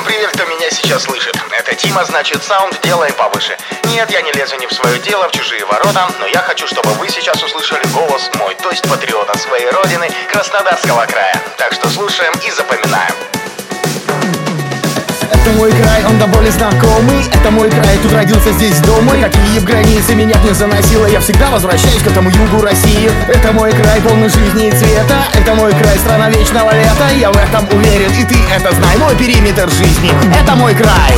проверь, кто меня сейчас слышит. Это Тима, значит, саунд делаем повыше. Нет, я не лезу не в свое дело, в чужие ворота, но я хочу, чтобы вы сейчас услышали голос мой, то есть патриота своей родины, Краснодарского края. Так что слушаем и запоминаем. Это мой край, он до боли знакомый. Это мой край, тут родился здесь дома Какие границы меня не заносило Я всегда возвращаюсь к этому югу России. Это мой край, полный жизни и цвета. Это мой край, страна вечного лета. Я в этом уверен, и ты это знай. Мой периметр жизни, это мой край.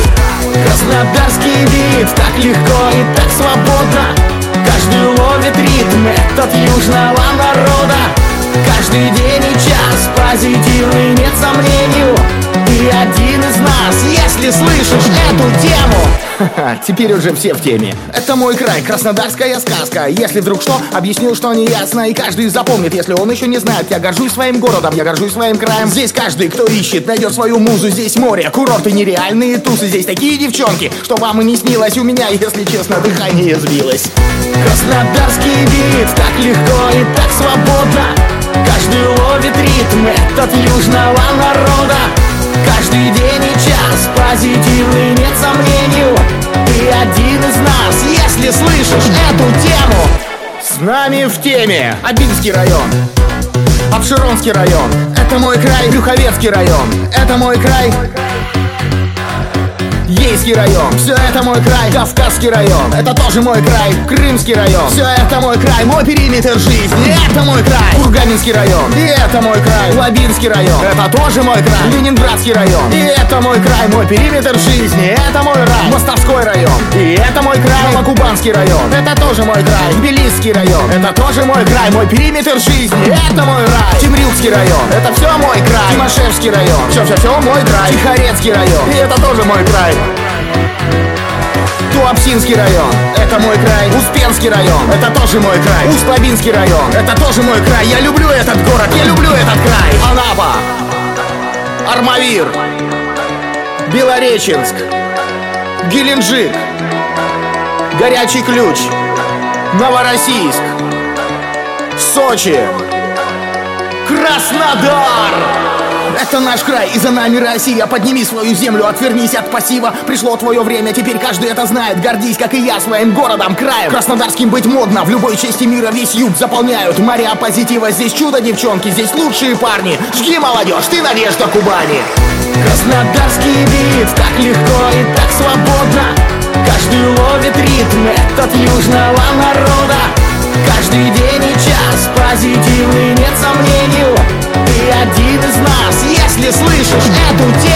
Краснодарский вид, так легко и так свободно. Каждый ловит ритм этот южного народа. Каждый день и час позитивный, нет сомнению Ты один из нас, если слышишь эту тему. Теперь уже все в теме. Это мой край, краснодарская сказка. Если вдруг что, объясню, что не ясно И каждый запомнит, если он еще не знает. Я горжусь своим городом, я горжусь своим краем. Здесь каждый, кто ищет, найдет свою музу. Здесь море, курорты, нереальные тусы. Здесь такие девчонки, что вам и не снилось. У меня, если честно, дыхание сбилось. Краснодарский вид, так легко и так свободно. Каждый ловит ритм этот южного народа Каждый день и час позитивный, нет сомнению Ты один из нас, если слышишь эту тему. С нами в теме Абинский район Обширонский район. Это мой край, Брюховецкий район. Это мой край Ейский район, все это мой край Кавказский район, это тоже мой край Крымский район, все это мой край Мой периметр жизни, это мой край Курганинский район, и это мой край Лабинский район, это тоже мой край Ленинградский район, и это мой край Мой периметр жизни, это мой рай Мостовской район, и это мой край Новокубанский район, это тоже мой край Тбилисский район, это тоже мой край Мой периметр жизни, это мой рай Темрюкский район, это все мой край Тимошевский район, все-все-все мой край Тихорецкий район, и это тоже мой край Туапсинский район, это мой край. Успенский район, это тоже мой край. Усть-Лабинский район, это тоже мой край. Я люблю этот город, я люблю этот край. Анапа, Армавир, Белореченск, Геленджик, Горячий Ключ, Новороссийск, Сочи, Краснодар! Это наш край, и за нами Россия. Подними свою землю, отвернись от пассива. Пришло твое время, теперь каждый это знает. Гордись, как и я, своим городом, краем. Краснодарским быть модно, в любой части мира Весь юг заполняют. Моря позитива Здесь чудо, девчонки, здесь лучшие парни. Жги, молодежь, ты надежда Кубани. Краснодарский вид, так легко и так свободно. Каждый ловит ритм этот южного народа слышишь эту тему